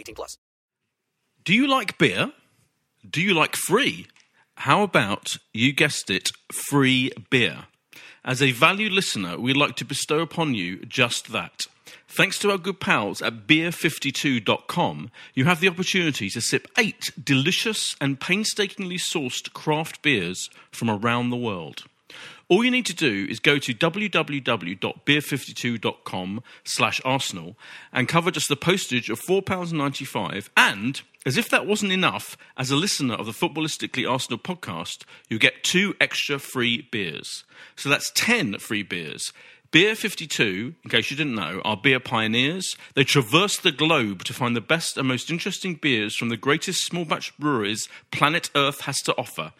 18 plus. Do you like beer? Do you like free? How about, you guessed it, free beer? As a valued listener, we'd like to bestow upon you just that. Thanks to our good pals at beer52.com, you have the opportunity to sip eight delicious and painstakingly sourced craft beers from around the world. All you need to do is go to www.beer52.com slash arsenal and cover just the postage of £4.95 and, as if that wasn't enough, as a listener of the Footballistically Arsenal podcast, you get two extra free beers. So that's 10 free beers. Beer 52, in case you didn't know, are beer pioneers. They traverse the globe to find the best and most interesting beers from the greatest small batch breweries planet Earth has to offer.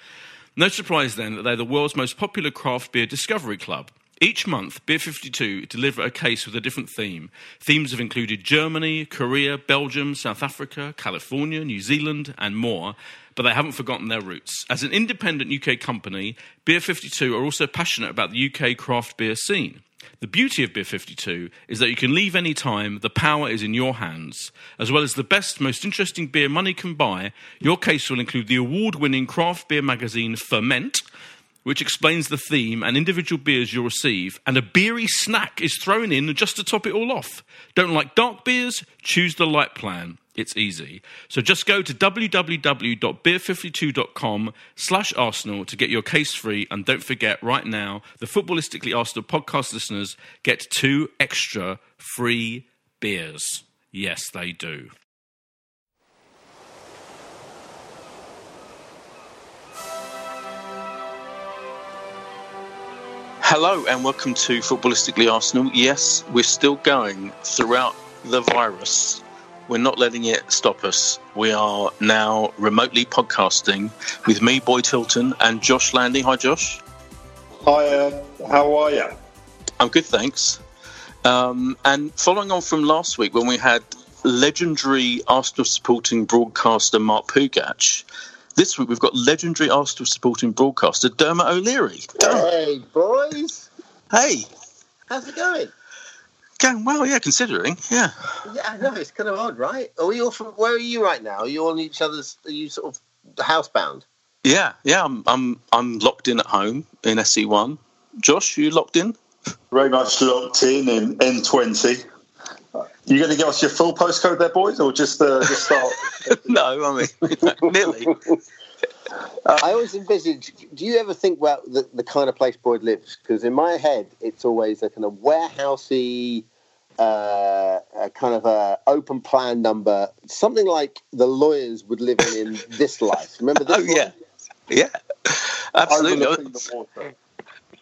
No surprise then that they're the world's most popular craft beer discovery club. Each month, Beer 52 deliver a case with a different theme. Themes have included Germany, Korea, Belgium, South Africa, California, New Zealand, and more, but they haven't forgotten their roots. As an independent UK company, Beer 52 are also passionate about the UK craft beer scene. The beauty of Beer 52 is that you can leave any time, the power is in your hands. As well as the best, most interesting beer money can buy, your case will include the award winning craft beer magazine Ferment, which explains the theme and individual beers you'll receive, and a beery snack is thrown in just to top it all off. Don't like dark beers? Choose the light plan. It's easy. So just go to www.beer52.com slash Arsenal to get your case free. And don't forget, right now, the Footballistically Arsenal podcast listeners get two extra free beers. Yes, they do. Hello and welcome to Footballistically Arsenal. Yes, we're still going throughout the virus. We're not letting it stop us. We are now remotely podcasting with me, Boyd Hilton, and Josh Landy. Hi, Josh. Hi, uh, how are you? I'm good, thanks. Um, and following on from last week when we had legendary Arsenal supporting broadcaster Mark Pougatch, this week we've got legendary Arsenal supporting broadcaster Dermot O'Leary. Hey, boys. hey, How's it going? Going well, yeah, considering, yeah. Yeah, I know. It's kind of odd, right? Are we all from, where are you right now? Are you on each other's, are you sort of housebound? Yeah, yeah, I'm, I'm, I'm locked in at home in SE1. Josh, you locked in? Very much locked in in N20. You going to give us your full postcode there, boys, or just uh, just start? no, I mean, nearly. I always envisage, do you ever think about the, the kind of place Boyd lives? Because in my head, it's always a kind of warehousey, uh, a kind of a open plan number, something like the lawyers would live in in this life. Remember this Oh, one? yeah. Yeah, absolutely.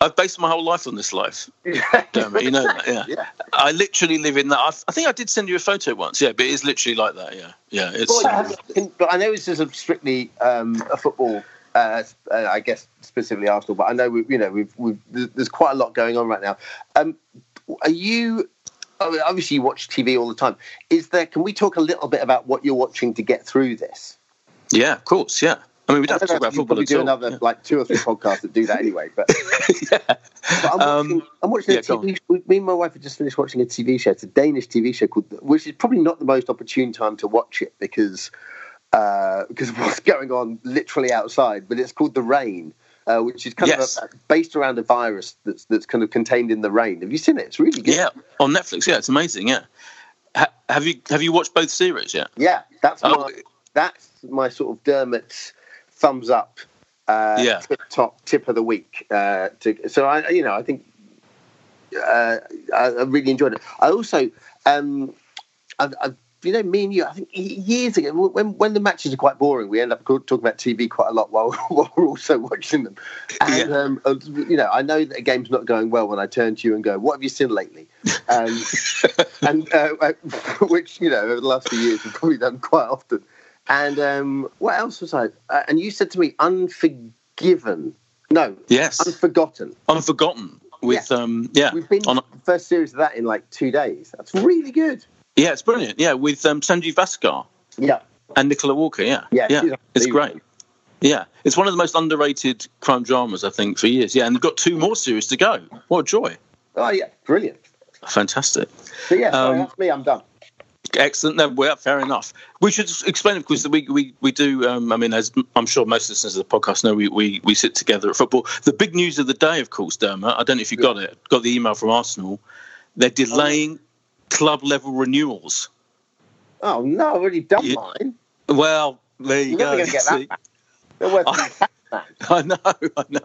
Overlooking the water. I've based my whole life on this life. Damn it, you know that, yeah. Yeah. I literally live in that. I, I think I did send you a photo once, yeah, but it is literally like that, yeah. Yeah, it's. Well, you- but I know this is a strictly um, a football. Uh, uh, I guess specifically Arsenal, but I know we, you know we've, we've there's there's quite a lot going on right now. Um, are you I mean, obviously you watch TV all the time. Is there? Can we talk a little bit about what you're watching to get through this? Yeah, of course. Yeah. I mean, we don't have to talk about football do all. another Yeah. like two or three podcasts that do that anyway. But, yeah. but I'm watching, Um, I'm watching yeah, a TV. Me and my wife have just finished watching a TV show. It's a Danish TV show called, which is probably not the most opportune time to watch it because uh, because of what's going on literally outside. But it's called The Rain. Uh, which is kind Yes. of a, based around a virus that's that's kind of contained in the rain. Have you seen it? It's really good. Yeah, on Netflix. Yeah, it's amazing. Yeah. Ha- have you have you watched both series yet? Yeah, that's Oh. my that's my sort of Dermot's thumbs up. Uh, Yeah. tip top tip of the week. Uh, to, so I, you know, I think uh, I, really enjoyed it. I also, um, I, I, you know, me and you, I think years ago, when when the matches are quite boring, we end up talking about TV quite a lot while while we're also watching them. And Yeah. um, uh, you know, I know that a game's not going well when I turn to you and go, "What have you seen lately?" Um, and uh, which you know, over the last few years, we've probably done quite often. And um, what else was I? Uh, and you said to me, "Unforgiven." No, Yes. unforgotten. Unforgotten with um yeah We've been on the first series of that in like two days. That's really good. yeah it's brilliant yeah with um, Sanjeev Bhaskar Yeah, and Nicola Walker yeah Yeah, yeah it's great yeah it's one of the most underrated crime dramas I think for years yeah and they've got two more series to go what a joy Oh yeah, brilliant. fantastic So yeah, sorry, Um, that's me. I'm done. Excellent. No, well, fair enough. We should explain, of course, that we we, we do. Um, I mean, as I'm sure most listeners of the podcast know, we, we we sit together at football. The big news of the day, of course, Dermot. I don't know if you got it. Got the email from Arsenal. They're delaying club level renewals. Oh no, I've already done Yeah. mine. Well, there you You're go. never going to get that back. They're worth being. I know, I know.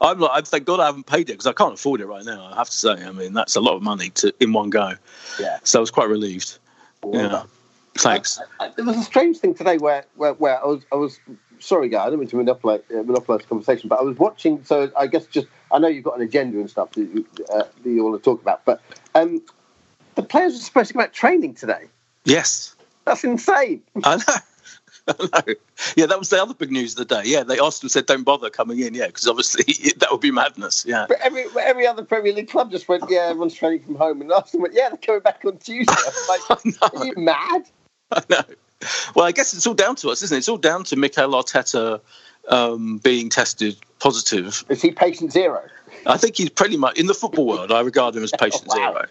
I'm like, thank God I haven't paid it because I can't afford it right now. I have to say. I mean, that's a lot of money to in one go. Yeah. So I was quite relieved. Yeah. Thanks. I, I, there was a strange thing today where, where, where I was, I was sorry, guy, I didn't mean to monopolize, uh, monopolize the conversation, but I was watching. So I guess just I know you've got an agenda and stuff that you, uh, that you want to talk about, but um, the players were supposed to come out training today. Yes. That's insane. I know. Know. Yeah, that was the other big news of the day. Yeah, they asked and said, "Don't bother coming in." Yeah, because obviously that would be madness. Yeah, But every every other Premier League club just went, yeah, everyone's training from home, and Arsenal went, yeah, they're coming back on Tuesday. Like, are you mad? I know. Well, I guess it's all down to us, isn't it? It's all down to Mikel Arteta um, being tested positive. Is he patient zero? I think he's pretty much in the football world. I regard him as patient Wow. zero.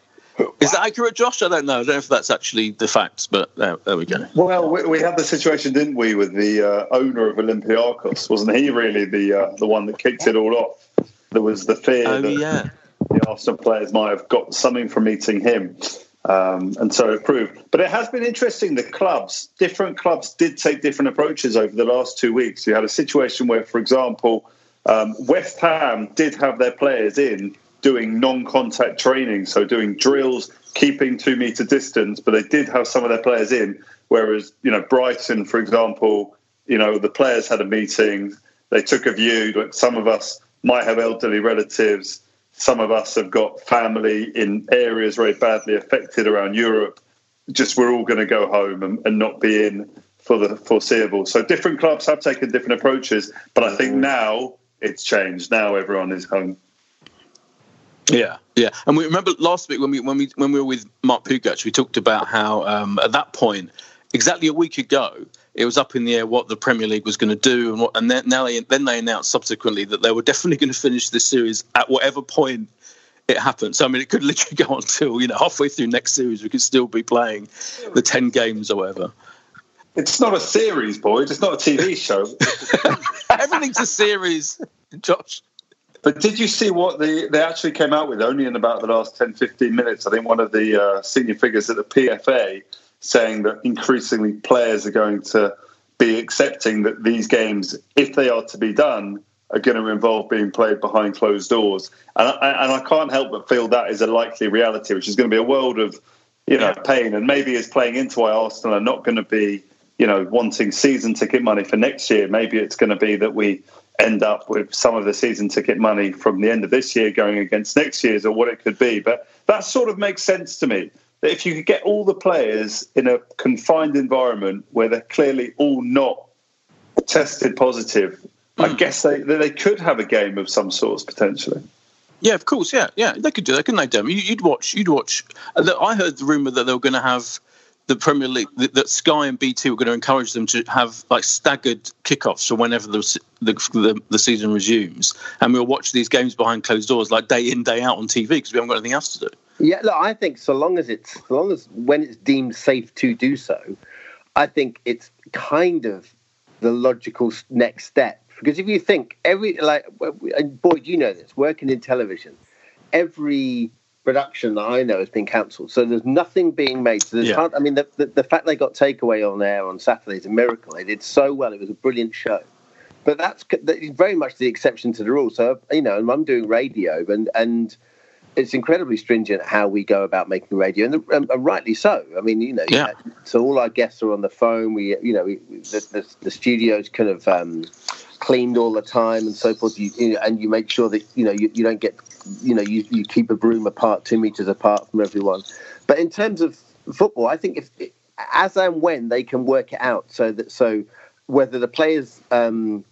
Is that accurate, Josh? I don't know. I don't know if that's actually the facts, but there, there we go. Well, we, we had the situation, didn't we, with the uh, owner of Olympiacos? Wasn't he really the uh, the one that kicked it all off? There was the fear Oh that yeah, the Arsenal players might have got something from meeting him. Um, and so it proved. But it has been interesting. The clubs, different clubs did take different approaches over the last two weeks. You had a situation where, for example, um, West Ham did have their players in doing non contact training, so doing drills, keeping two metre distance, but they did have some of their players in. Whereas, you know, Brighton, for example, you know, the players had a meeting, they took a view, like some of us might have elderly relatives some of us have got family in areas very badly affected around Europe. Just we're all going to go home and, and not be in for the foreseeable. So different clubs have taken different approaches, but I think mm. now it's changed. Now everyone is home. Yeah, yeah. And we remember last week when we when we when we were with Mark Pougatch, we talked about how um, at that point, exactly a week ago, it was up in the air what the Premier League was going to do, and what, and then now they, then they announced subsequently that they were definitely going to finish this series at whatever point it happened. So I mean, it could literally go on till you know halfway through next series, we could still be playing the ten games or whatever. It's not a series, boys. It's not a TV show. Everything's a series, Josh. But did you see what the, they actually came out with only in about the last 10, 15 minutes? I think one of the uh, senior figures at the PFA saying that increasingly players are going to be accepting that these games, if they are to be done, are going to involve being played behind closed doors. And I, and I can't help but feel that is a likely reality, which is going to be a world of you know pain, and maybe is playing into why Arsenal are not going to be you know wanting season ticket money for next year. Maybe it's going to be that we end up with some of the season ticket money from the end of this year going against next year's or what it could be. But that sort of makes sense to me. That if you could get all the players in a confined environment where they're clearly all not tested positive, I hmm. guess they they could have a game of some sorts potentially. Yeah, of course. Yeah, yeah, they could do that, couldn't they, Dem? You'd watch. You'd watch. I heard the rumor that they were going to have the Premier League that, Sky and BT were going to encourage them to have like staggered kickoffs for whenever the, the the the season resumes, and we'll watch these games behind closed doors, like day in day out on TV because we haven't got anything else to do. Yeah, look, I think so long as it's so long as when it's deemed safe to do so, I think it's kind of the logical next step. Because if you think every like, and Boyd, you know this, working in television, every production that I know has been cancelled. So there's nothing being made. So there's Yeah. can't, I mean, the, the, the fact they got takeaway on air on Saturday is a miracle. They did so well. It was a brilliant show. But that's c- that is very much the exception to the rule. So you know, and I'm doing radio, and and it's incredibly stringent how we go about making radio, and, and, and rightly so. I mean, you know, Yeah. so all our guests are on the phone. We, you know, we- the, the, the studio's kind of um, cleaned all the time and so forth. You, you know, and you make sure that you know you, you don't get, you know, you, you keep a broom apart, two meters apart from everyone. But in terms of football, I think if as and when they can work it out, so that so whether the players, um,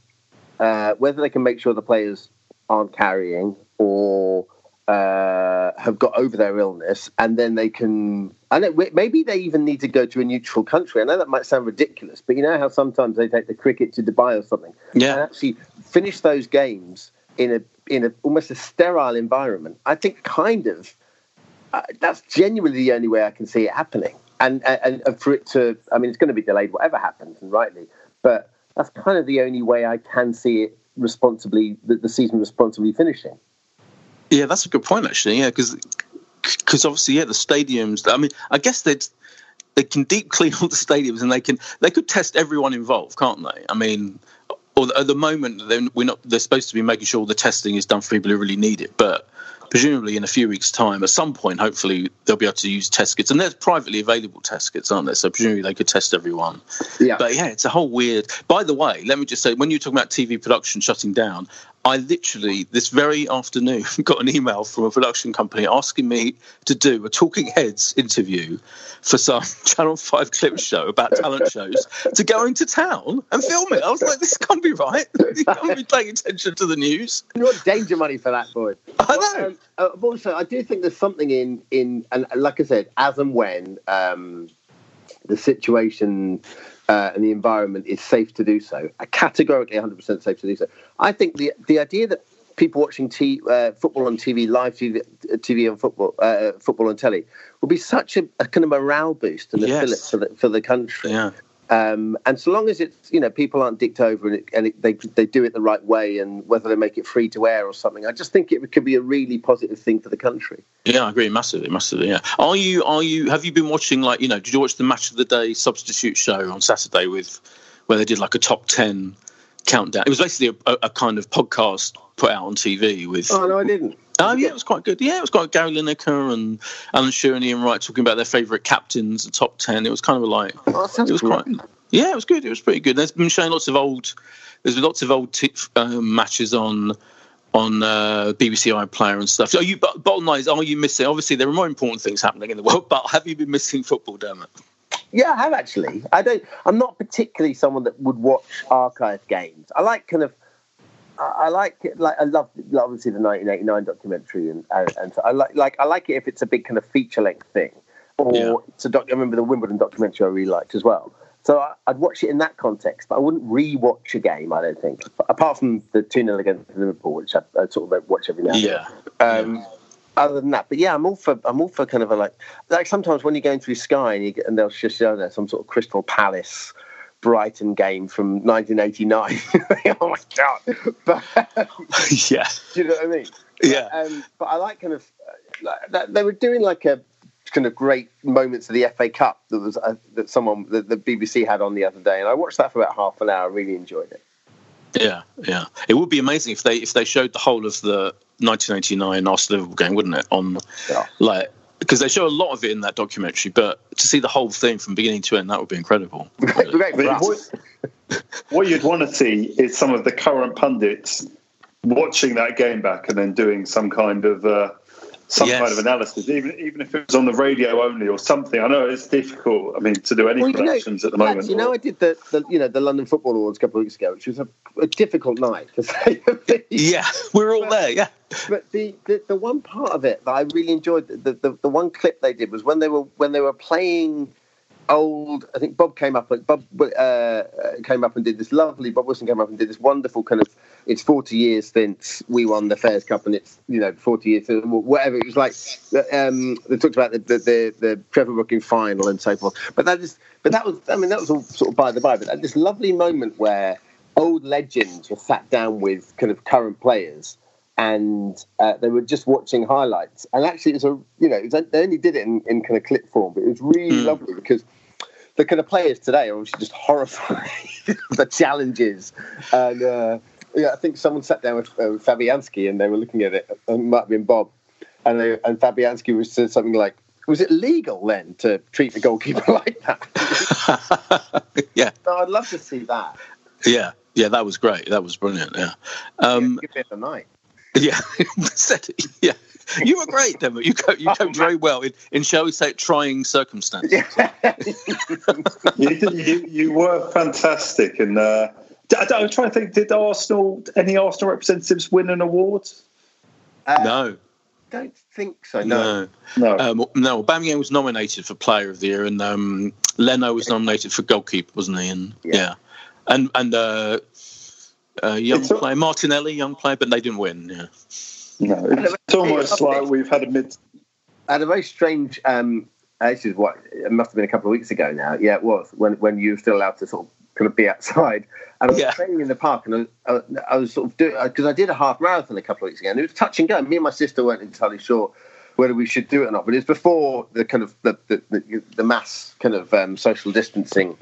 uh, whether they can make sure the players aren't carrying or uh, have got over their illness, and then they can. I know maybe they even need to go to a neutral country. I know that might sound ridiculous, but you know how sometimes they take the cricket to Dubai or something, Yeah. and actually finish those games in a in a almost a sterile environment. I think kind of uh, that's genuinely the only way I can see it happening, and, and and for it to. I mean, it's going to be delayed, whatever happens, and rightly, but that's kind of the only way I can see it responsibly, the, the season responsibly finishing. Yeah, that's a good point actually. Yeah, because because obviously, yeah, the stadiums. I mean, I guess they'd they can deep clean all the stadiums and they can they could test everyone involved, can't they? I mean, or at the moment they're, we're not. They're supposed to be making sure the testing is done for people who really need it, but presumably in a few weeks' time, at some point, hopefully they'll be able to use test kits, and there's privately available test kits, aren't there? So presumably they could test everyone. Yeah. But yeah, it's a whole weird. By the way, let me just say, when you're talking about TV production shutting down, I literally this very afternoon got an email from a production company asking me to do a Talking Heads interview for some Channel Five clip show about talent shows to go into town and film it. I was like, this can't be right. You can't be paying attention to the news. You want danger money for that, boy. I know. Um, uh, also, I do think there's something in in and like I said, as and when um, the situation uh, and the environment is safe to do so, uh, categorically 100% safe to do so. I think the the idea that people watching t- uh, football on TV, live TV, uh, TV on football, uh, football on telly, will be such a, a kind of morale boost and a Yes. fillip for the for the country. Yeah. Um, and so long as it's you know people aren't dicked over and, it, and it, they they do it the right way and whether they make it free to air or something, I just think it could be a really positive thing for the country. Yeah, I agree massively, massively. Yeah. Are you? Are you? Have you been watching like you know? Did you watch the match of the day substitute show on Saturday with where they did like a top ten countdown? It was basically a, a, kind of podcast put out on TV with. Oh no, I didn't. Oh yeah, it was quite good. Yeah, it was quite Gary Lineker and Alan Shearer and Ian Wright talking about their favourite captains, the top ten. It was kind of like Oh, it was great. quite. Yeah, it was good. It was pretty good. There's been showing lots of old. There's lots of old t- um, matches on on uh, BBC iPlayer and stuff. So you, bottom line is, are you missing? Obviously, there are more important things happening in the world, but have you been missing football, Dermot? Yeah, I have actually. I don't. I'm not particularly someone that would watch archive games. I like kind of. I I like it, like I love obviously the 1989 documentary and and, and so I like like I like it if it's a big kind of feature length thing, or Yeah. it's a doc. I remember the Wimbledon documentary I really liked as well. So I, I'd watch it in that context, but I wouldn't re-watch a game. I don't think, apart from the two 0 against Liverpool, which I, I sort of watch every now. and then. Yeah. Um, Other than that, but yeah, I'm all for I'm all for kind of a like like sometimes when you're going through Sky and, you get, and they'll just show there some sort of Crystal Palace Brighton game from 1989. oh my god! But yeah. do you know what I mean? Yeah. Um, but I like kind of like, that, they were doing like a kind of great moments of the FA Cup that was uh, that someone that the BBC had on the other day, and I watched that for about half an hour. Really enjoyed it. Yeah, yeah. It would be amazing if they if they showed the whole of the 1989 Arsenal Liverpool game, wouldn't it? On Yeah. like because they show a lot of it in that documentary, but to see the whole thing from beginning to end, that would be incredible. Great, great I mean, for us. what, what you'd want to see is some of the current pundits watching that game back and then doing some kind of uh, some Yes. kind of analysis, even even if it was on the radio only or something. I know it's difficult. I mean, to do any Well, you know, at the moment. Max, you know, I did the, the you know the London Football Awards a couple of weeks ago, which was a, a difficult night to say. Yeah, we're all there. Yeah, But the, the, the one part of it that I really enjoyed, the, the, the one clip they did was when they were when they were playing old. I think Bob came up. Bob uh, uh, came up and did this lovely. Bob Wilson came up and did this wonderful kind of. It's forty years since we won the Fairs Cup, and it's you know forty years whatever. It was like um, they talked about the the, the the Trevor Brooking final and so forth. But that is but that was I mean that was all sort of by the by. But that this lovely moment where old legends were sat down with kind of current players and uh, they were just watching highlights. And actually, it was a you know was, they only did it in, in kind of clip form, but it was really Mm. lovely because the kind of players today are obviously just horrified the challenges. And uh, yeah, I think someone sat down with, uh, Fabianski and they were looking at it. It might have been Bob, and they, and Fabianski was said something like. Was it legal then to treat the goalkeeper like that? yeah, so I'd love to see that. yeah, yeah. That was great. That was brilliant. Yeah, um, Give it a night. yeah. Said it, yeah. You were great, Demo. You co- you Oh, very well in, in shall we say, trying circumstances. you, you, you were fantastic, and uh, I, I was trying to think: Did Arsenal, any Arsenal representatives, win an award? Uh, No, don't think so. No. no. No. Um, no, Aubameyang was nominated for Player of the Year, and um, Leno was nominated for goalkeeper, wasn't he? And Yeah. yeah, and and uh, uh, young It's a- player Martinelli, young player, but they didn't win. Yeah, no. It's almost like we've had a mid. I had a very strange. Um, uh, this is what it must have been a couple of weeks ago now. Yeah, it was when when you were still allowed to sort of kind of be outside. And I was Yeah. training in the park, and I, I, I was sort of doing because I did a half marathon a couple of weeks ago, and it was touch and go. Me and my sister weren't entirely sure whether we should do it or not, but it was before the kind of the the, the, the mass kind of um, social distancing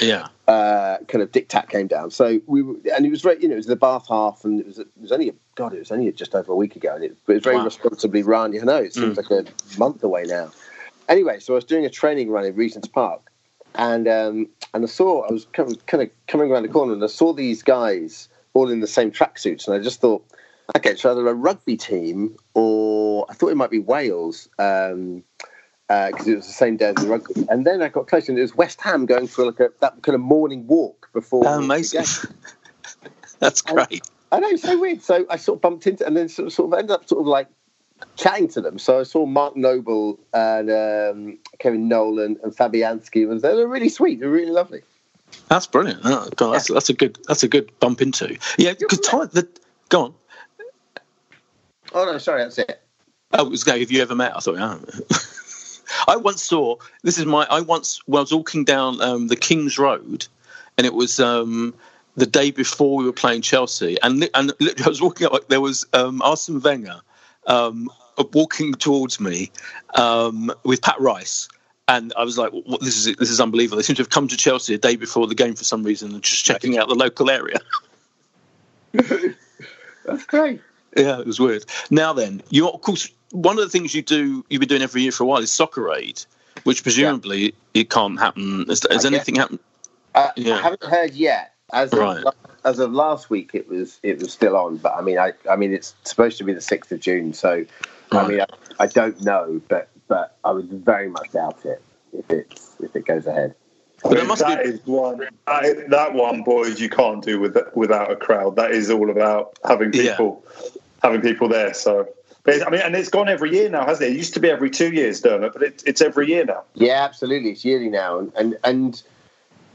yeah, uh, kind of diktat came down. So we were, and it was very, you know, it was the bath half, and it was it was only God, it was only just over a week ago, and it, it was very Wow. responsibly run. You know, it seems like a month away now. Anyway, so I was doing a training run in Regent's Park, and um, and I saw I was kind of, kind of coming around the corner, and I saw these guys all in the same tracksuits, and I just thought, okay, it's either a rugby team or I thought it might be Wales. Um, because it was the same day as the rugby. And then I got closer, and it was West Ham going for like a, that kind of morning walk before. amazing. That's great. I know, it's so weird. So I sort of bumped into, and then sort of, sort of ended up sort of like chatting to them. So I saw Mark Noble and um, Kevin Nolan and Fabianski was there. They're really sweet. They're really lovely. That's brilliant. Oh, God, that's, that's a good. That's a good bump into. Yeah, because time. The, go on. Oh no, sorry, that's it. Oh, it was Have you ever met? I thought. Oh. I once saw. This is my. I once. Well, I was walking down um, the King's Road, and it was um, the day before we were playing Chelsea, and and literally I was walking up. There was um, Arsene Wenger um, walking towards me um, with Pat Rice. And I was like, what, "This is this is unbelievable." They seem to have come to Chelsea a day before the game for some reason, and just checking out the local area. That's great. Yeah, it was weird. Now then, you of course one of the things you do you've been doing every year for a while is Soccer Aid, which presumably it can't happen. Has, has anything happened? Uh, Yeah. I haven't heard yet. As of, Right. As of last week, it was it was still on. But I mean, I I mean, it's supposed to be the sixth of June. So I mean, I, I don't know, but but I would very much doubt it if it's if it goes ahead. But it must that be. is one. That, is- that one, boys, you can't do with without a crowd. That is all about having Yeah. people, having people there. So, but I mean, and it's gone every year now, hasn't it? It used to be every two years, Dermot, but it, it's every year now. Yeah, absolutely. It's yearly now, and and, and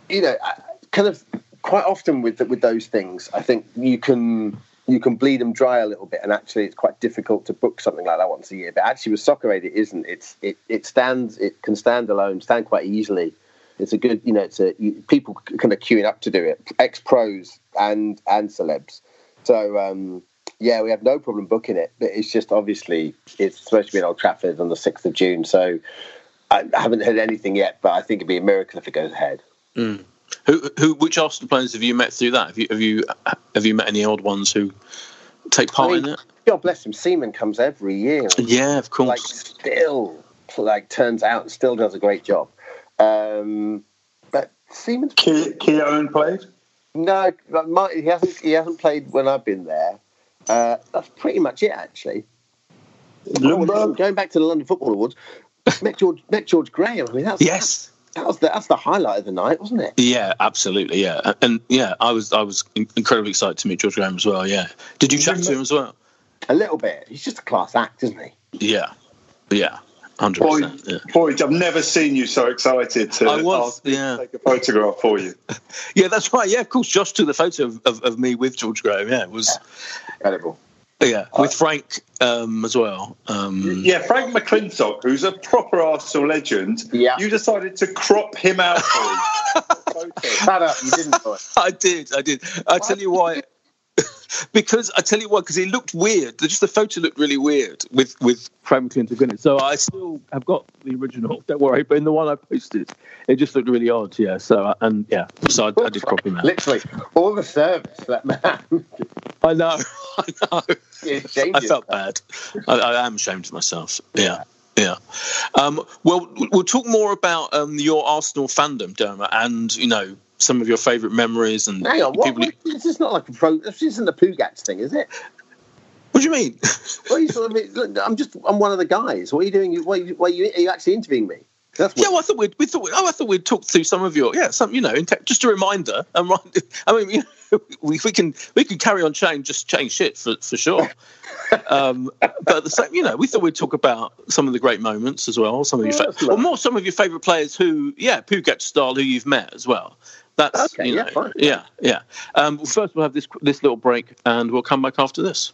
you know, I- kind of quite often with with those things, I think you can you can bleed them dry a little bit, and actually, it's quite difficult to book something like that once a year. But actually, with Soccer Aid, it isn't. It's it it stands. It can stand alone, stand quite easily. It's a good, you know, it's a you, people kind of queuing up to do it, ex pros and and celebs. So um, yeah, we have no problem booking it. But it's just obviously it's supposed to be in Old Trafford on the sixth of June. So I haven't heard anything yet, but I think it'd be a miracle if it goes ahead. Mm. Who, who, which Arsenal players have you met through that? Have you, have you, have you met any old ones who take part I mean, in it? God bless him. Seaman comes every year. Yeah, of course. Like still, like turns out and still does a great job. Um, but Seaman's Ke- Keown played. no, but my, he hasn't. He hasn't played when I've been there. Uh, that's pretty much it, actually. Oh, going back to the London Football Awards, met George met George Graham. I mean, that's Yes. That was the, that's the highlight of the night, wasn't it? Yeah, absolutely. Yeah, and, and yeah, I was I was incredibly excited to meet George Graham as well. Yeah, did you chat to him as well? A little bit. He's just a class act, isn't he? Yeah, yeah, hundred Boy, percent. Yeah. boy, I've never seen you so excited to I was, ask yeah. to take a photograph for you. yeah, that's right. Yeah, of course. Josh took the photo of, of, of me with George Graham. Yeah, it was Incredible. Yeah with Frank um, as well. Um, Yeah, Frank McLintock, who's a proper Arsenal legend, Yeah. you decided to crop him out for you. Photo. Shut up, you didn't. I did. I did. I tell you why. because I tell you what, because it looked weird. Just the photo looked really weird with with Frank McLintock in it. So I still have got the original. Don't worry. But in the one I posted, it just looked really odd. Yeah. So uh, and yeah. So I, I did crop him out. Literally, all the service that man. I know. I know. I felt bad. I, I am ashamed of myself. Yeah. Yeah. Um, well, we'll talk more about um, your Arsenal fandom, Dermot, and you know some of your favourite memories and Hang on, what, people. what, this is not like a pro. This isn't a Pougatch thing, is it? What do you mean? What are you sort of, look, I'm just. I'm one of the guys. What are you doing? What are you, are you, are you actually interviewing me? That's Yeah, well, I thought we'd, we thought. Oh, I thought we'd talk through some of your. Yeah, some. You know, te- just a reminder. And right, I mean, you know, we, we can we can carry on chatting, just chatting shit for for sure. um, but the same, you know, we thought we'd talk about some of the great moments as well. Some of your, Yeah, fa- or more, some of your favourite players who, yeah, who Pougatch style, who you've met as well. That's Okay, you yeah, fine. yeah, yeah. Um, first, we'll have this this little break, and we'll come back after this.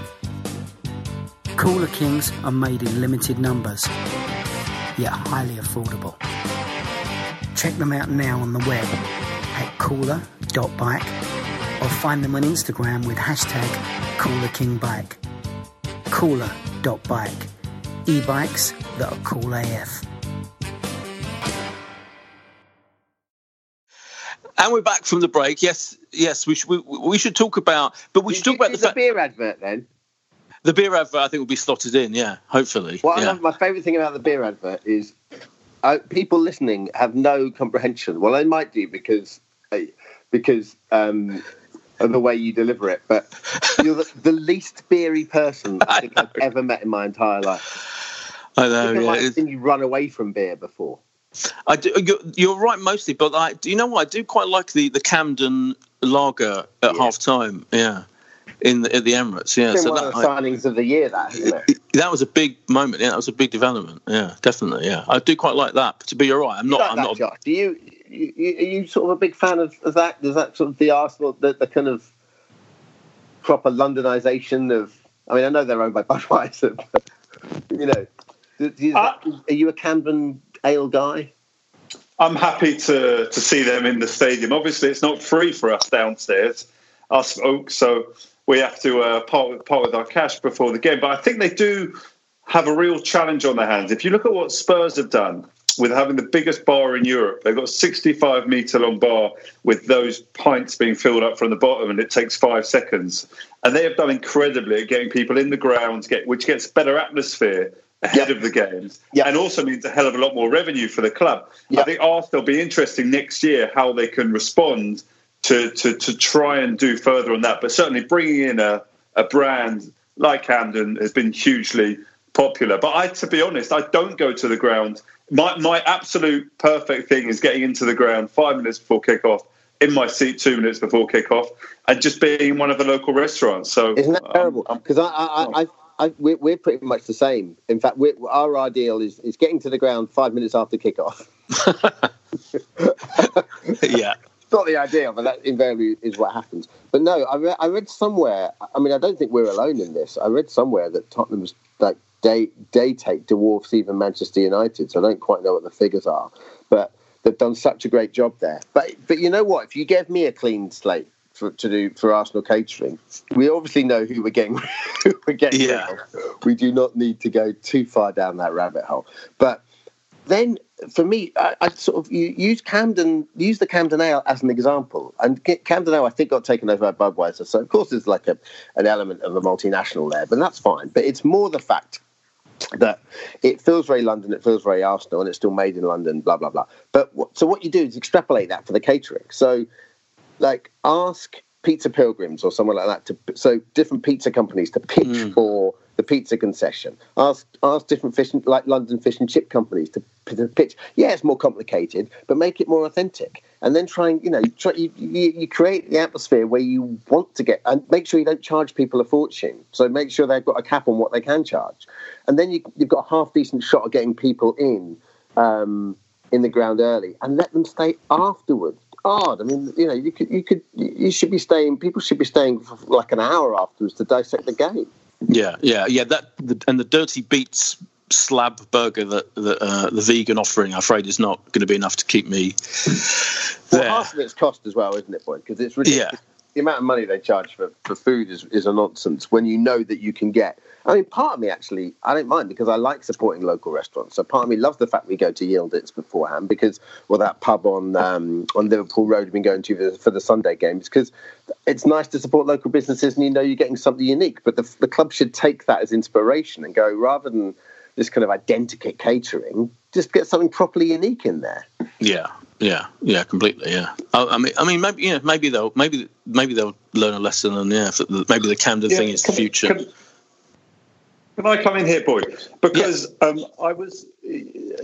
Cooler Kings are made in limited numbers, yet highly affordable. Check them out now on the web at cooler.bike or find them on Instagram with hashtag CoolerKingBike. Cooler.bike. E-bikes that are cool AF. And we're back from the break. Yes, yes, we should we, we should talk about, but we should talk about the the fact beer advert then. The beer advert. I think will be slotted in. Yeah, hopefully. What I yeah. love, my favourite thing about the beer advert is uh, people listening have no comprehension. Well, they might do because uh, because um, of the way you deliver it, but you're the, the least beery person I think I've ever met in my entire life. I I know. I Yeah, have seen you run away from beer before. I do. You're, you're right mostly, but I do you know what? I do quite like the the Camden lager at half time. Yeah, in the, at the Emirates. Yeah, It's been so one that, of the signings of the year, that isn't it? That was a big moment. Yeah, that was a big development. Yeah, definitely. Yeah, I do quite like that. But you're right. I'm You not. like I'm that, not. Josh? Do you, you, you are you sort of a big fan of, of that? That sort of the Arsenal, the, the kind of proper Londonisation of? I mean, I know they're owned by Budweiser, but you know, do, do you, Uh, are you a Camden ale guy? I'm happy to to see them in the stadium. Obviously, it's not free for us downstairs, us Oaks, so we have to uh, part with part with our cash before the game. But I think they do have a real challenge on their hands. If you look at what Spurs have done with having the biggest bar in Europe, they've got a 65 metre long bar with those pints being filled up from the bottom, and it takes five seconds. And they have done incredibly at getting people in the grounds, get which gets better atmosphere ahead of the games, and also means a hell of a lot more revenue for the club. I think Arsenal will be interesting next year how they can respond to, to, to try and do further on that. But certainly bringing in a, a brand like Camden has been hugely popular. But I, to be honest, I don't go to the ground my my absolute perfect thing is getting into the ground five minutes before kickoff, in my seat two minutes before kickoff, and just being in one of the local restaurants. So Isn't that um, terrible? Because I, I, I, I, we're, we're pretty much the same. In fact, we're, our ideal is, is getting to the ground five minutes after kickoff. yeah. Not the ideal, but that invariably is what happens. But no, I, re- I read somewhere. I mean, I don't think we're alone in this. I read somewhere that Tottenham's like day day take dwarfs even Manchester United. So I don't quite know what the figures are, but they've done such a great job there. But but you know what? If you gave me a clean slate for, to do for Arsenal catering, we obviously know who we're getting. who we're getting. Yeah. We do not need to go too far down that rabbit hole. But then for me, I, I sort of use Camden, use the Camden Ale as an example, and Camden Ale I think got taken over by Budweiser. So of course there's like a an element of a multinational there, but that's fine. But it's more the fact that it feels very London, it feels very Arsenal, and it's still made in London, blah blah blah. But what, so what you do is extrapolate that for the catering. So like ask Pizza Pilgrims or someone like that to so different pizza companies to pitch hmm. for the pizza concession. Ask ask different fish and, like London fish and chip companies to, pitch. Yeah, it's more complicated, but make it more authentic. And then try and you know try, you, you, you create the atmosphere where you want to get and make sure you don't charge people a fortune. So make sure they've got a cap on what they can charge, and then you, you've got a half decent shot of getting people in. Um, in the ground early and let them stay afterwards. Odd. I mean, you know, you could, you could, you should be staying. People should be staying for like an hour afterwards to dissect the game. Yeah, yeah, yeah. That the, and the dirty beets slab burger that the, uh, the vegan offering, I'm afraid, is not going to be enough to keep me Well, half of it's cost as well, isn't it, boy? Because it's ridiculous. The amount of money they charge for, for food is, is a nonsense when you know that you can get. I mean, part of me actually, I don't mind because I like supporting local restaurants. So part of me loves the fact we go to Yieldits beforehand because, well, that pub on um, on Liverpool Road we've been going to for, for the Sunday games because it's nice to support local businesses and you know you're getting something unique. But the, the club should take that as inspiration and go rather than this kind of identikit catering, just get something properly unique in there. Yeah, yeah, yeah, completely. Yeah. I, I mean, I mean, maybe yeah, maybe they'll maybe maybe they'll learn a lesson, and yeah, maybe the Camden Yeah, thing is the future. Can, can I come in here, Boyd? Because um, I was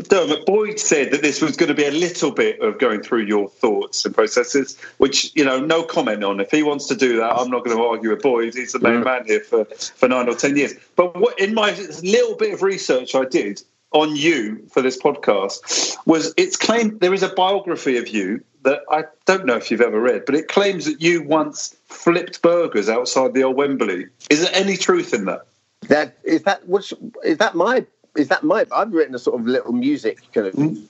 Dermot Boyd said that this was going to be a little bit of going through your thoughts and processes, which you know, no comment on. If he wants to do that, I'm not going to argue with Boyd. He's the main man here for for nine or ten years. But what, in my little bit of research I did on you for this podcast was it's claimed there is a biography of you that I don't know if you've ever read, but it claims that you once flipped burgers outside the old Wembley. Is there any truth in that? That is that. Which is that? My is that my? I've written a sort of little music kind of. Mm.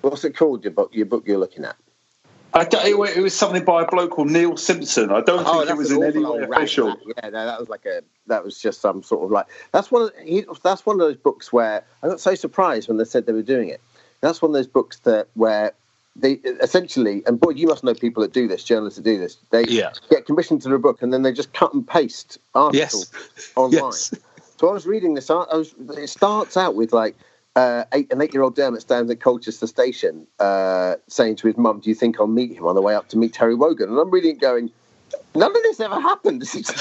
What's it called? Your book. Your book you're looking at. I it, it was something by a bloke called Neil Simpson. I don't oh, think it was in any way official. Yeah, no, that was like a. That was just some sort of like. That's one. Of, he, that's one of those books where I got so surprised when they said they were doing it. That's one of those books that where they essentially, and boy, you must know people that do this, journalists that do this. They Yeah. get commissioned to do a book and then they just cut and paste articles online. Yes. So I was reading this. I was. It starts out with like uh, eight, an eight-year-old Dermot stands at Colchester Station, uh, saying to his mum, "Do you think I'll meet him on the way up to meet Terry Wogan?" And I'm reading, it going, "None of this ever happened. This is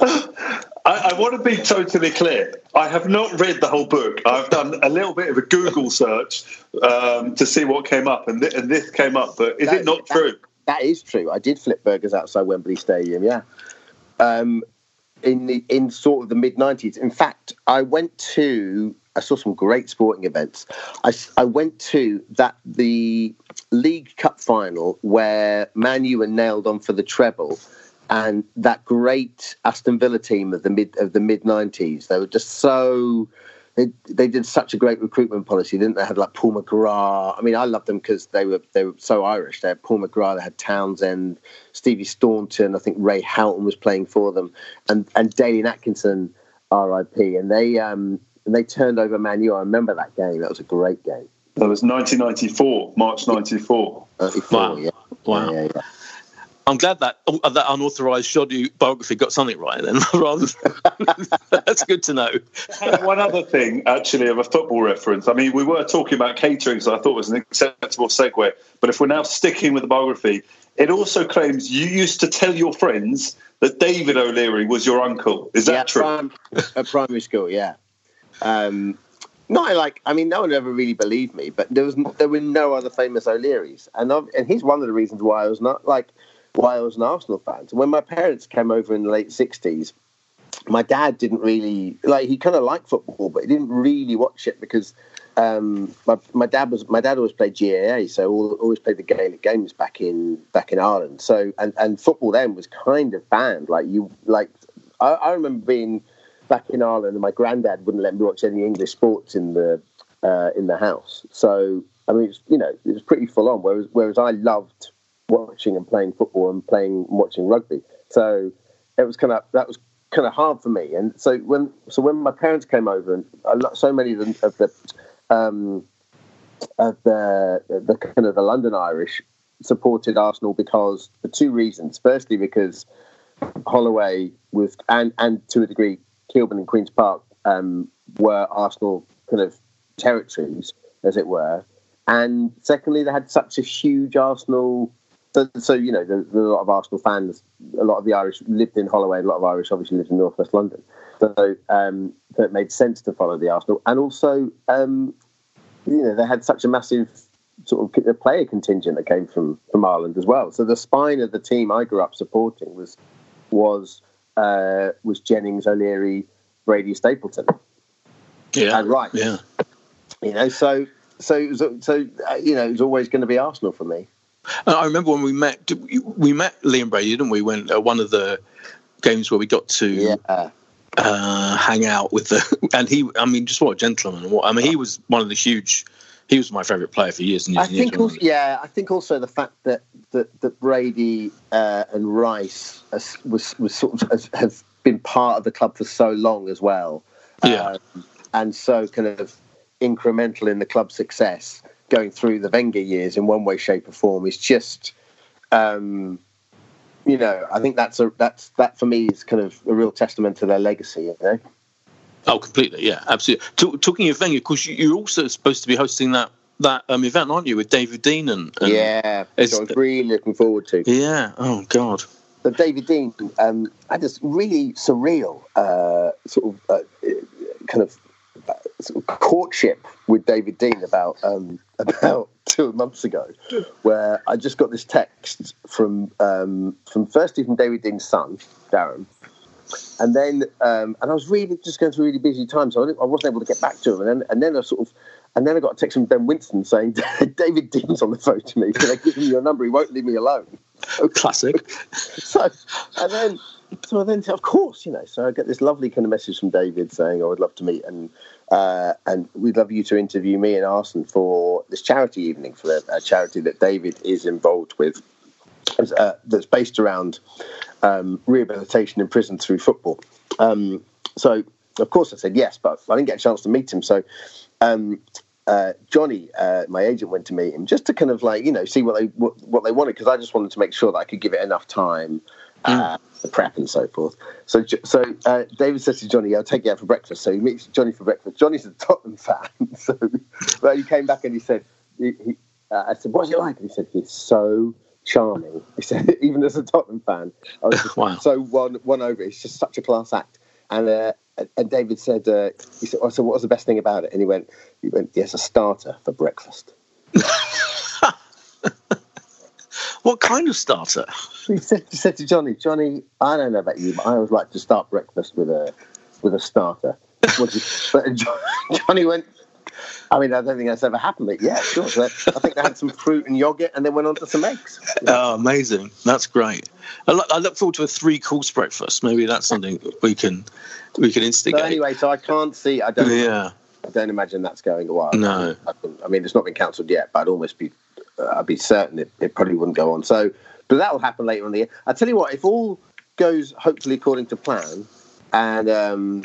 I, I want to be totally clear. I have not read the whole book. I've done a little bit of a Google search um, to see what came up, and, th- and this came up. But is That- it not that- true? That is true. I did flip burgers outside Wembley Stadium. Yeah, um, in the in sort of the mid '90s. In fact, I went to. I saw some great sporting events. I, I went to that the League Cup final where Man U were nailed on for the treble, and that great Aston Villa team of the mid of the mid '90s. They were just so they they did such a great recruitment policy, didn't they? Had like Paul McGrath. I mean, I loved them because they were they were so Irish. They had Paul McGrath, they had Townsend, Stevie Staunton. I think Ray Houghton was playing for them, and and Dalian Atkinson, R.I.P. And they um and they turned over Man U. I remember that game. That was a great game. That was 1994, March 94. 94, Wow. yeah. Wow. Yeah, yeah, yeah. I'm glad that oh, that unauthorized shoddy biography got something right. Then, rather, that's good to know. One other thing, actually, of a football reference. I mean, we were talking about catering, so I thought it was an acceptable segue. But if we're now sticking with the biography, it also claims you used to tell your friends that David O'Leary was your uncle. Is that yeah, true? prim- at primary school, yeah. Um, not like I mean, no one ever really believed me, but there was there were no other famous O'Learys, and I've, and he's one of the reasons why I was not like why I was an Arsenal fan. So when my parents came over in the late sixties, my dad didn't really like he kind of liked football, but he didn't really watch it because um, my, my dad was my dad always played GAA, so always played the Gaelic games back in back in Ireland. So and, and football then was kind of banned. Like you like I, I remember being back in Ireland, and my granddad wouldn't let me watch any English sports in the uh, in the house. So I mean, it's, you know, it was pretty full on. Whereas whereas I loved watching and playing football and playing watching rugby. So it was kind of that was kind of hard for me. And so when so when my parents came over, and lot, so many of, the, of the um, of the the kind of the London Irish supported Arsenal because for two reasons. Firstly, because Holloway was and and to a degree Kilburn and Queens Park um, were Arsenal kind of territories, as it were. And secondly, they had such a huge Arsenal. So, so you know, there's a lot of Arsenal fans. A lot of the Irish lived in Holloway. A lot of Irish obviously lived in Northwest London. So, um, so it made sense to follow the Arsenal. And also, um, you know, they had such a massive sort of player contingent that came from from Ireland as well. So the spine of the team I grew up supporting was was uh, was Jennings, O'Leary, Brady, Stapleton. Yeah, and right. Yeah, you know, so so so uh, you know, it was always going to be Arsenal for me. I remember when we met. We met Liam Brady, didn't we? When uh, one of the games where we got to yeah. uh, hang out with the, and he, I mean, just what a gentleman. What I mean, he was one of the huge he was my favourite player for years and years. I think, years, also, yeah, I think also the fact that that, that Brady uh, and Rice was was sort of has, have been part of the club for so long as well, yeah, um, and so kind of incremental in the club's success going through the Wenger years in one way, shape, or form is just. Um, you know, I think that's a that's that for me is kind of a real testament to their legacy. You know. Oh, completely. Yeah, absolutely. T- talking of Wenger, because you're also supposed to be hosting that that um, event, aren't you, with David Dein and, and yeah, which I was really looking forward to. Yeah. Oh God. So David Dein um, had this really surreal uh, sort of uh, kind of, uh, sort of courtship with David Dein about um, about two months ago, where I just got this text from um, from firstly from David Dein's son, Darren, and then um, and I was really just going through a really busy time, so I, I, wasn't able to get back to him. And then and then I sort of and then I got a text from Ben Winston saying David Dein's on the phone to me. Can I give him your number? He won't leave me alone. Oh, classic. so and then so then of course you know so I get this lovely kind of message from David saying I would love to meet and uh, and we'd love you to interview me and Arsene for this charity evening for a, a charity that David is involved with. Uh, that's based around um, rehabilitation in prison through football. Um, so, of course, I said yes, but I didn't get a chance to meet him. So, um, uh, Johnny, uh, my agent, went to meet him just to kind of like you know see what they what, what they wanted because I just wanted to make sure that I could give it enough time. Uh, mm. the prep and so forth. So, so uh, David says to Johnny, "I'll take you out for breakfast." So he meets Johnny for breakfast. Johnny's a Tottenham fan, so but he came back and he said, he, he, uh, "I said, what's it like?" And he said, "He's so charming. He said, even as a Tottenham fan, I was just wow. so won, won over. He's just such a class act. And uh, and David said, uh, he said, oh, so what was the best thing about it? And he went, he went, yes, a starter for breakfast. What kind of starter? He said, he said to Johnny, Johnny, I don't know about you, but I always like to start breakfast with a with a starter. but Johnny went, I mean, I don't think that's ever happened, but yeah, sure. So I think they had some fruit and yogurt and then went on to some eggs. Oh, amazing. That's great. I look, I look forward to a three course breakfast. Maybe that's something we can we can instigate. So anyway, so I can't see, I don't, yeah. I don't imagine that's going well. No. I, mean, it's not been cancelled yet, but I'd almost be, I'd be certain it, it probably wouldn't go on. So, but that will happen later in the year. I tell you what, if all goes hopefully according to plan, and um,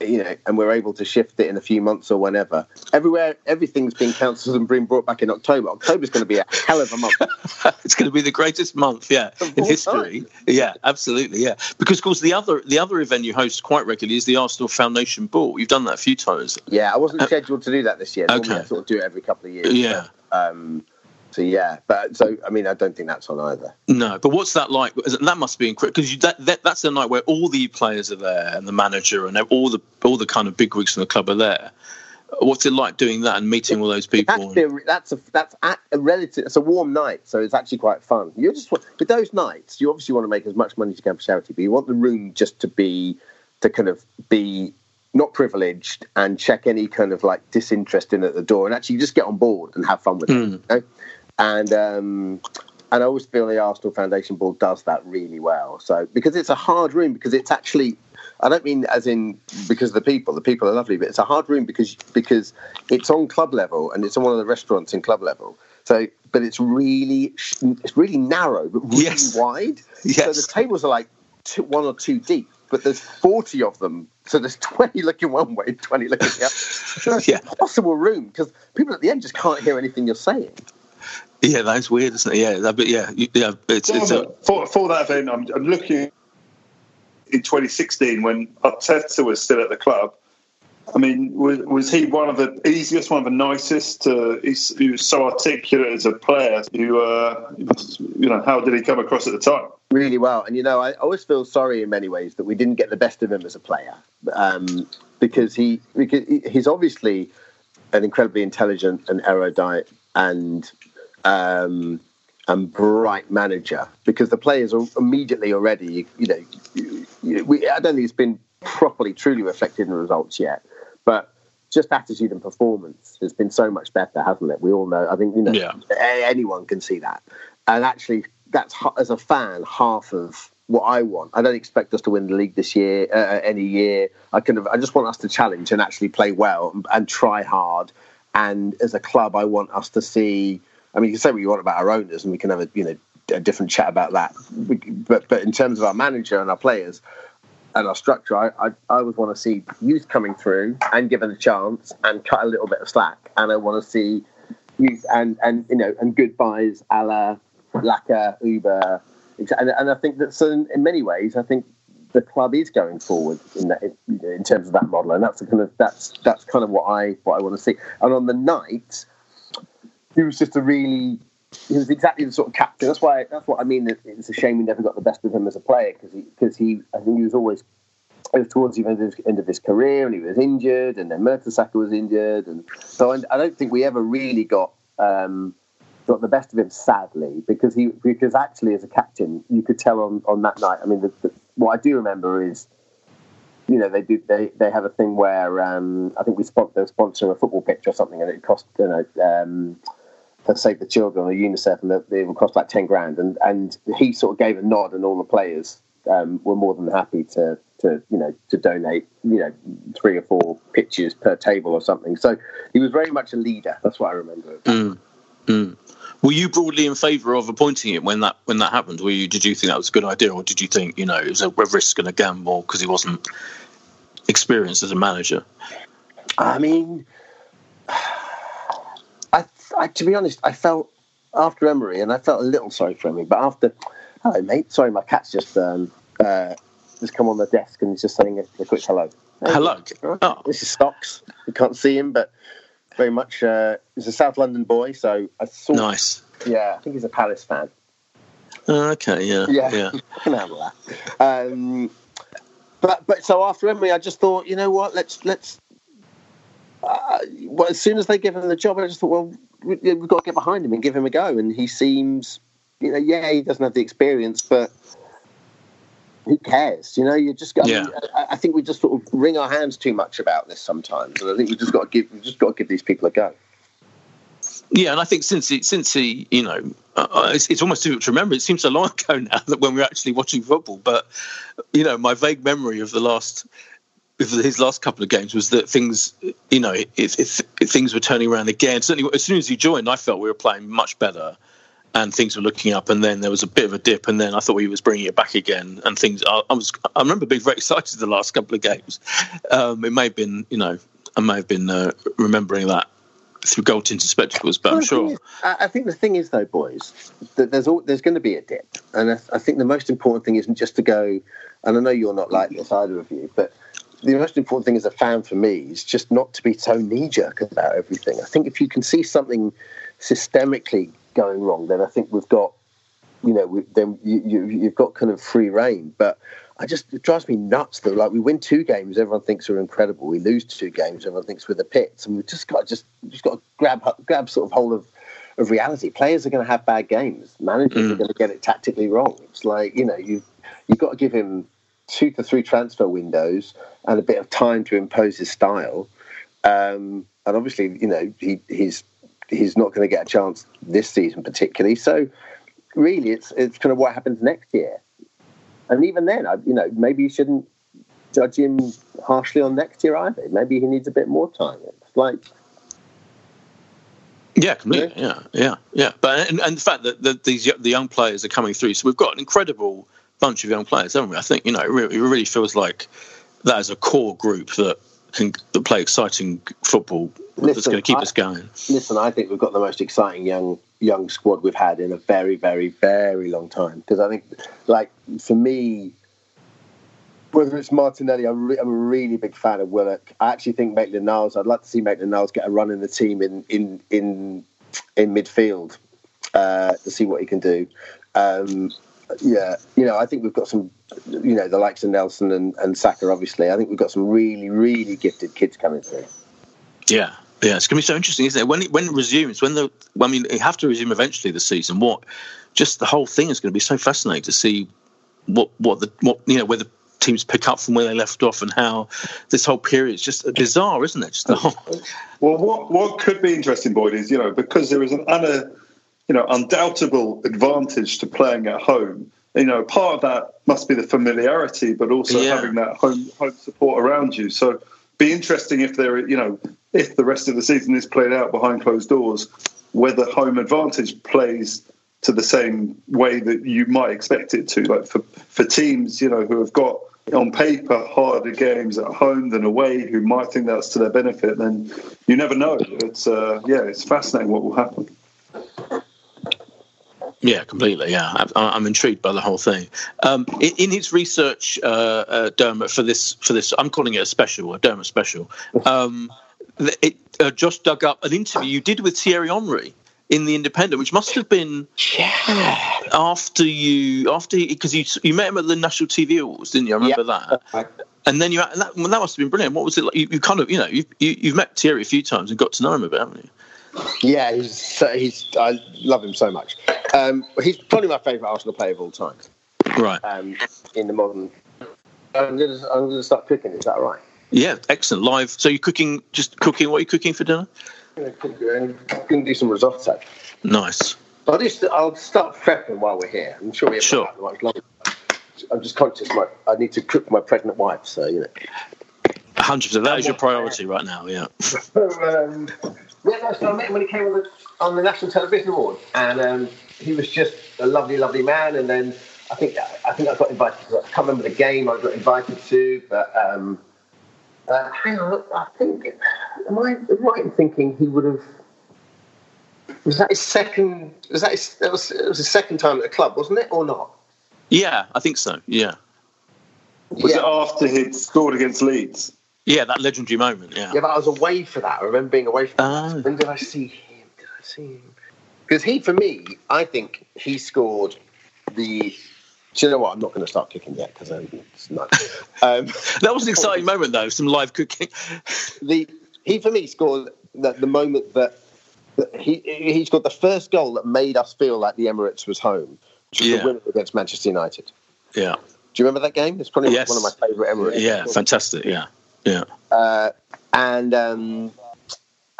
you know, and we're able to shift it in a few months or whenever. Everywhere, everything's been cancelled and being brought back in October. October's going to be a hell of a month. it's going to be the greatest month, yeah, in history. Time. Yeah, absolutely, yeah. Because, of course, the other the other event you host quite regularly is the Arsenal Foundation Ball. You've done that a few times. Yeah, I wasn't uh, scheduled to do that this year. Normally okay. I sort of do it every couple of years. Yeah. But, um, so yeah, but so I mean, I don't think that's on either. No, but what's that like? That must be incredible because that, that, that's the night where all the players are there and the manager and all the all the kind of big wigs from the club are there. what's it like doing that and meeting all those people? That's, a, that's a that's a, a relative. It's a warm night, so it's actually quite fun. You just with those nights, you obviously want to make as much money as you can for charity, but you want the room just to be to kind of be not privileged and check any kind of like disinterest in at the door and actually just get on board and have fun with Mm. it. You know? And um, and I always feel the Arsenal Foundation Ball does that really well. So because it's a hard room, because it's actually I don't mean as in because of the people. The people are lovely, but it's a hard room because because it's on club level and it's on one of the restaurants in club level. So, but it's really it's really narrow, but really Yes. wide. Yes. So the tables are like two, one or two deep, but there's forty of them. So there's twenty looking one way, twenty looking the other. So it's Yeah. a possible room because people at the end just can't hear anything you're saying. Yeah, that's weird, isn't it? Yeah, that, but yeah, you- yeah, it's it's a, for, for that event, I'm, I'm looking in 2016 when Arteta was still at the club. I mean, was, was he one of the easiest, one of the nicest? Uh, he's, he was so articulate as a player. You, uh, you know, how did he come across at the time? really well. And you know, I always feel sorry in many ways that we didn't get the best of him as a player, um, because he because he's obviously an incredibly intelligent and erudite and um, and bright manager. Because the players are immediately already, you know, we, I don't think it's been properly truly reflected in the results yet, but. Just attitude and performance has been so much better, hasn't it? We all know. I think you know Yeah. anyone can see that. And actually, that's as a fan half of what I want. I don't expect us to win the league this year, uh, any year. I kind of, I just want us to challenge and actually play well and, and try hard. And as a club, I want us to see. I mean, you can say what you want about our owners, and we can have a you know a different chat about that. We, but but in terms of our manager and our players and our structure, I, I, I would want to see youth coming through and given a chance and cut a little bit of slack. And I want to see youth and, and you know and goodbyes a la Laka, Uber. And, and I think that so in, in many ways, I think the club is going forward in that in, in terms of that model, and that's kind of that's that's kind of what I what I want to see. And on the night, he was just a really he was exactly the sort of captain. That's why that's what I mean. It's a shame we never got the best of him as a player because he because he I think he was always it was towards the end of, his, end of his career and he was injured and then Mertesacker was injured and so I, I don't think we ever really got um, got the best of him sadly because he because actually as a captain you could tell on, on that night I mean the, the, what I do remember is you know they do they, they have a thing where um, I think we spon- they're sponsoring a football pitch or something and it cost you know um, for Save the Children or UNICEF, and they would cost like ten grand. And and he sort of gave a nod, and all the players um, were more than happy to to you know to donate you know three or four pitches per table or something. So he was very much a leader. That's what I remember. Mm, mm. Were you broadly in favour of appointing him when that when that happened? Were you did you think that was a good idea, or did you think you know it was a risk and a gamble because he wasn't experienced as a manager? I mean, I, to be honest, I felt after Emery, and I felt a little sorry for Emery, but after, hello mate, sorry, my cat's just um, uh, just come on the desk and he's just saying a, a quick hello. Hello. Oh. This is Stocks. You can't see him, but very much uh, he's a South London boy, so I saw. Nice. Yeah, I think he's a Palace fan. Oh, okay. Yeah. Yeah, Yeah. I can handle that. Um, but but so after Emery, I just thought, you know what? Let's let's. Uh, well, as soon as they give him the job, I just thought, well, we, we've got to get behind him and give him a go. And he seems, you know, yeah, he doesn't have the experience, but who cares? You know, you just got. Yeah. I, I think we just sort of wring our hands too much about this sometimes, and I think we just got to give we just got to give these people a go. Yeah, and I think since he, since he, you know, uh, it's, it's almost difficult to remember. It seems so long ago now that when we were actually watching football. But you know, my vague memory of the last, of his last couple of games was that things, you know, it, it, it, things were turning around again. Certainly, as soon as he joined, I felt we were playing much better, and things were looking up. And then there was a bit of a dip, and then I thought he was bringing it back again. And things, I, I was, I remember being very excited the last couple of games. Um, it may have been, you know, I may have been uh, remembering that through gold tinted spectacles, but I'm Well, thing sure. is- I I think the thing is, though, boys, that there's all, there's going to be a dip, and I, I think the most important thing isn't just to go. And I know you're not like this either of you, but the most important thing as a fan for me is just not to be so knee jerk about everything. I think if you can see something systemically going wrong, then I think we've got you know, we, then you, you, you've got kind of free reign. But I just it drives me nuts though. Like we win two games, everyone thinks we're incredible. We lose two games, everyone thinks we're the pits, and we've just got just just got to grab grab sort of hold of of reality. Players are going to have bad games. Managers are mm. going to get it tactically wrong. It's like you know you you've got to give him two to three transfer windows and a bit of time to impose his style. Um, and obviously, you know he, he's he's not going to get a chance this season particularly. So really, it's it's kind of what happens next year. And even then, I, you know, maybe you shouldn't judge him harshly on next year either. Maybe he needs a bit more time. It's like Yeah, completely. Yeah, yeah, yeah. But and, and the fact that the, these the young players are coming through, so we've got an incredible bunch of young players, haven't we? I think you know it really, it really feels like that is a core group that can that play exciting football that's going to keep I- us going. Listen, I think we've got the most exciting young young squad we've had in a very, very, very long time. Because I think, like for me, whether it's Martinelli, I'm, re- I'm a really big fan of Willock. I actually think Maitland Niles. I'd like to see Maitland Niles get a run in the team in in in in midfield uh, to see what he can do. Um, yeah, you know, I think we've got some, you know, the likes of Nelson and, and Saka. Obviously, I think we've got some really, really gifted kids coming through. Yeah, yeah, it's going to be so interesting, isn't it? When it, when it resumes, when the I mean, it have to resume eventually the season. What, just the whole thing is going to be so fascinating to see what what the what you know where the teams pick up from where they left off and how this whole period is just bizarre, isn't it? Just the whole. Well, what what could be interesting, Boyd, is you know because there is an una, you know undoubtable advantage to playing at home. You know, part of that must be the familiarity, but also Yeah. having that home home support around you. So, be interesting if there, you know, if the rest of the season is played out behind closed doors, whether home advantage plays to the same way that you might expect it to. Like for for teams, you know, who have got on paper harder games at home than away, who might think that's to their benefit, then you never know. It's uh, yeah, it's fascinating what will happen. Yeah, completely. Yeah, I, I'm intrigued by the whole thing. Um, in, in his research, uh, uh, Dermot, for this, for this, I'm calling it a special, a Dermot special. Um, it, uh, Josh dug up an interview you did with Thierry Henry in the Independent, which must have been yeah. after you, after because you you met him at the National TV Awards, didn't you? I remember that. And then you and that, well, that must have been brilliant. What was it like? You, you kind of, you know, you, you you've met Thierry a few times and got to know him a bit, haven't you? Yeah, he's he's I love him so much. Um, he's probably my favourite Arsenal player of all time. Right. Um, in the modern, I'm going to I'm going to start cooking. Is that right? Yeah, excellent. Live. So you're cooking, just cooking. What are you cooking for dinner? I'm going to cook- I'm going to do some risotto. Nice. I'll just I'll start prepping while we're here. I'm sure we haven't Sure. much longer. I'm just conscious my I need to cook my pregnant wife. So you know. hundred percent. That is your priority right now. Yeah. um, yeah, no, so I met him when he came on the, on the National Television Award, and um, he was just a lovely, lovely man. And then I think I think I got invited. To, I can't remember the game I got invited to, but um, uh, hang on, I think am I right in thinking he would have? Was that his second? Was that his? That was, it was his second time at the club, wasn't it, or not? Yeah, I think so. Yeah. Was it after he'd scored against Leeds? Yeah, that legendary moment. Yeah. Yeah, but I was away for that. I remember being away for Ah. that. When did I see him? Did I see him? Because he, for me, I think he scored the. Do you know what? I'm not going to start cooking yet because it's not. Um, That was an exciting moment, though. Some live cooking. the he for me scored the, the moment that, that he he scored the first goal that made us feel like the Emirates was home, which was Yeah. the winner against Manchester United. Yeah. Do you remember that game? It's probably Yes. one of my favourite Emirates. Yeah. Fantastic. Yeah. Yeah. uh, and um,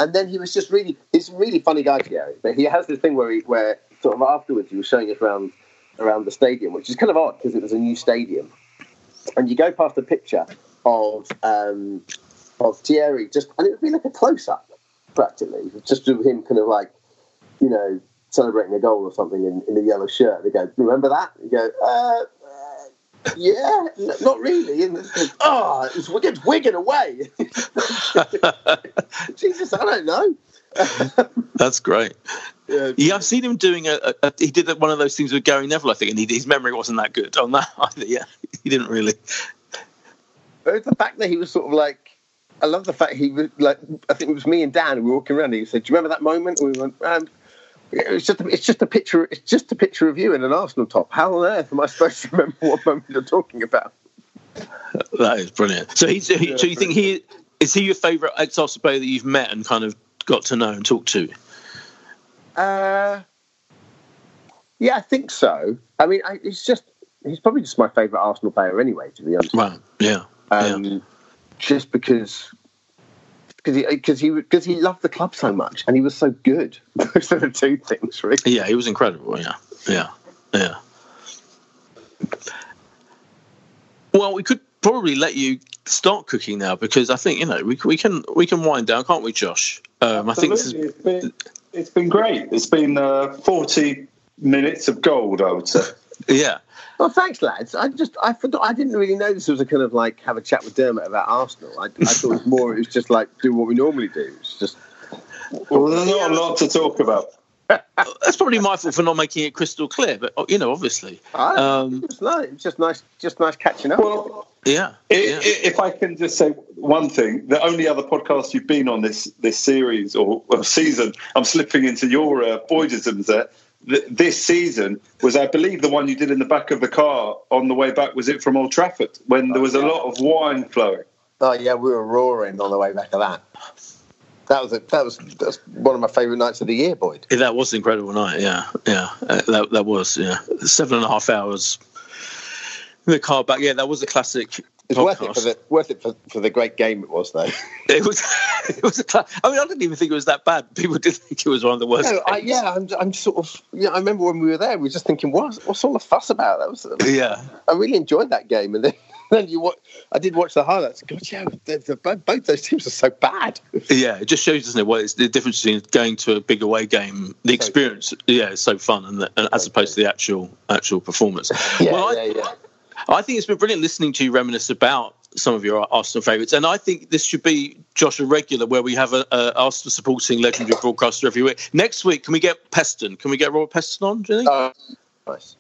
and then he was just really he's a really funny guy Gary but he has this thing where he where sort of afterwards he was showing us around around the stadium which is kind of odd because it was a new stadium. And you go past a picture of um, of Thierry just and it would be like a close up practically just of him kind of like you know celebrating a goal or something in, in a yellow shirt. They go remember that? You go uh, uh, yeah, n- not really. And like, oh, it's Wigan, Wigan away. Jesus, I don't know. That's great. Yeah. Yeah, I've seen him doing a, a, a- He did one of those things with Gary Neville, I think, and he, his memory wasn't that good on that either. Yeah, he didn't really. But the fact that he was sort of like, I love the fact he was like, I think it was me and Dan who were walking around. And he said, "Do you remember that moment?" And we went, um, It's just it's just a picture. It's just a picture of you in an Arsenal top. How on earth am I supposed to remember what moment you're talking about? That is brilliant. So he's. He, so you think he is he your favourite ex-Arsenal player that you've met and kind of got to know and talk to? Uh, yeah, I think so. I mean, I, it's just he's probably just my favourite Arsenal player anyway. To be honest, Right. Yeah. um, yeah. just because. Because he, because he, because he loved the club so much, and he was so good. Those are the two things, really. Yeah, he was incredible. Yeah, yeah, yeah. Well, we could probably let you start cooking now because I think you know we, we can we can wind down, can't we, Josh? Um, I think this is Absolutely. it's been it's been great. It's been uh, forty minutes of gold, I would say. Yeah. Well, thanks, lads. I just I forgot. I didn't really know this was a kind of like have a chat with Dermot about Arsenal. I, I thought it was more. It was just like do what we normally do. It's just Well, there's not a lot to talk about. That's probably my fault for not making it crystal clear, but you know, obviously, I, um, it was nice. It just nice, just nice catching up. Well, yeah, I- yeah. i- If I can just say one thing, the only other podcast you've been on this this series or, or season, I'm slipping into your uh, Boydisms there. Th- This season was, I believe, the one you did in the back of the car on the way back. Was it from Old Trafford when there was a lot of wine flowing? oh yeah, we were roaring on the way back of that. That was a, that was that's one of my favourite nights of the year, Boyd. Yeah, that was an incredible night. Yeah, yeah, uh, that that was yeah, seven and a half hours. in The car back, yeah, that was a classic. It's worth it podcast. for the worth it for, for the great game it was though. It was, it was a I mean, I didn't even think it was that bad. People did think it was one of the worst. No, I, yeah, I'm, I'm sort of yeah. I remember when we were there, we were just thinking, what, what's all the fuss about? That was yeah, I really enjoyed that game, and then, then you watch. I did watch the highlights. God, yeah, the, the, both those teams are so bad. yeah. It just shows, doesn't it, what it's the difference between going to a big away game, the experience. Yeah, it's so fun, and, the, and as opposed to the actual actual performance. Yeah, well, I, yeah, yeah. I think it's been brilliant listening to you reminisce about some of your Arsenal favourites, and I think this should be Josh a regular where we have a, a Arsenal supporting legendary broadcaster every week. Next week, can we get Peston? Can we get Robert Peston on? Do you think? Uh, nice.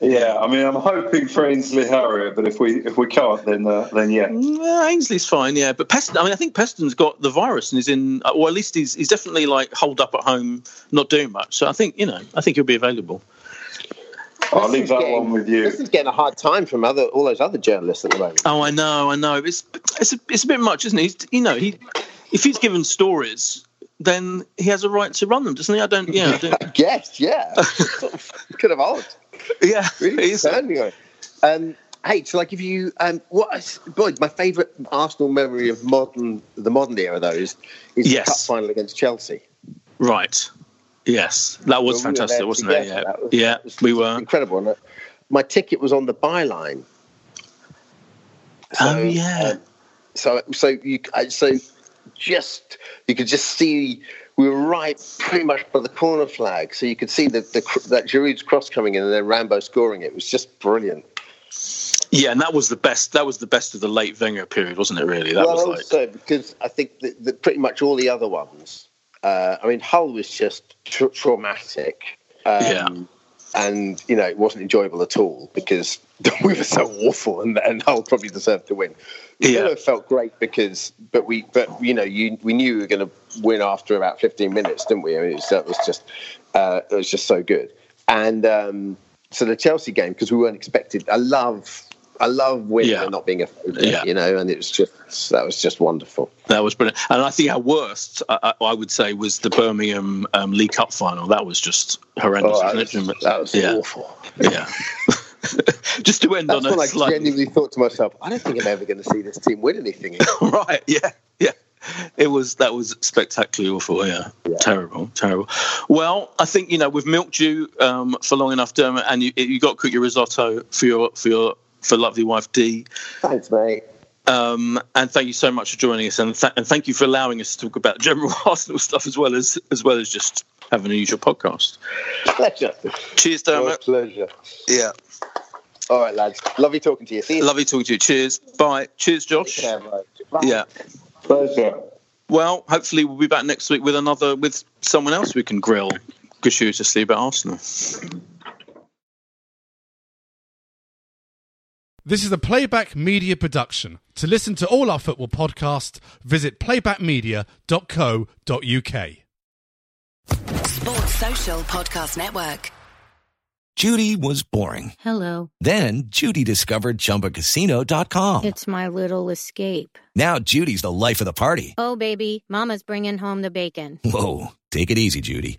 Yeah, I mean, I'm hoping for Ainsley Harriott, but if we if we can't, then uh, then yeah. Yeah, Ainsley's fine, yeah, but Peston. I mean, I think Peston's got the virus and is in, or at least he's he's definitely like holed up at home, not doing much. So I think you know, I think he'll be available. I'll leave that one with you. This is getting a hard time from other all those other journalists at the moment. Oh, I know, I know. It's it's a, it's a bit much, isn't it? He's, you know, he if he's given stories, then he has a right to run them, doesn't he? I don't. Yeah, I don't, Yes, yeah, sort of, kind of odd. yeah. Really it is. sounding on it. Um, hey, shall I give you um, what? is- Boyd, my favourite Arsenal memory of modern the modern era though is, is Yes. the cup final against Chelsea. Right. Yes, that was we were fantastic, there wasn't it? Yeah, was- yeah, was we were. incredible. My ticket was on the byline. Oh yeah, um, so so you uh, so just you could just see we were right pretty much by the corner flag, so you could see the, the that Giroud's cross coming in and then Rambo scoring it. It was just brilliant. yeah, and that was the best. That was the best of the late Wenger period, wasn't it? Really, that well, was like. also because I think that, that pretty much all the other ones. Uh, I mean, Hull was just tra- traumatic. Um, Yeah. And you know it wasn't enjoyable at all because we were so awful, and, and Hull probably deserved to win. Yeah. Villa felt great because, but we, but you know, you we knew we were going to win after about 15 minutes, didn't we? I mean, it was, that was just, uh, it was just so good. And um, so the Chelsea game because we weren't expected. I love, I love winning Yeah. and not being a Yeah. you know, and it was just that was just wonderful. That was brilliant, and I think our worst, I, I I would say, was the Birmingham um, League Cup final. That was just horrendous. Oh, that was, that was yeah, awful. yeah. just to end That's on when a I slight, genuinely thought to myself, I don't think I'm ever going to see this team win anything. right? Yeah, yeah. It was that was spectacularly awful. Yeah. terrible, terrible. Well, I think you know we've milked you um, for long enough, Dermot, and you you got cook your risotto for your for your for lovely wife D. Thanks, mate. Um, and thank you so much for joining us, and, th- and thank you for allowing us to talk about general Arsenal stuff as well as as well as just having a usual podcast. Pleasure. Cheers, Dermot. pleasure. Yeah, All right, lads. Lovely talking to you. See you. lovely talking to you. Cheers. Bye. Cheers, Josh. Care. Bye. Yeah. Pleasure. Well, hopefully we'll be back next week with another with someone else we can grill gratuitously about Arsenal. This is a Playback Media production. To listen to all our football podcasts, visit playbackmedia.co.uk. Sports Social Podcast Network. Judy was boring. Hello. Then Judy discovered ChumbaCasino.com. It's my little escape. Now Judy's the life of the party. Oh, baby, Mama's bringing home the bacon. Whoa, take it easy, Judy.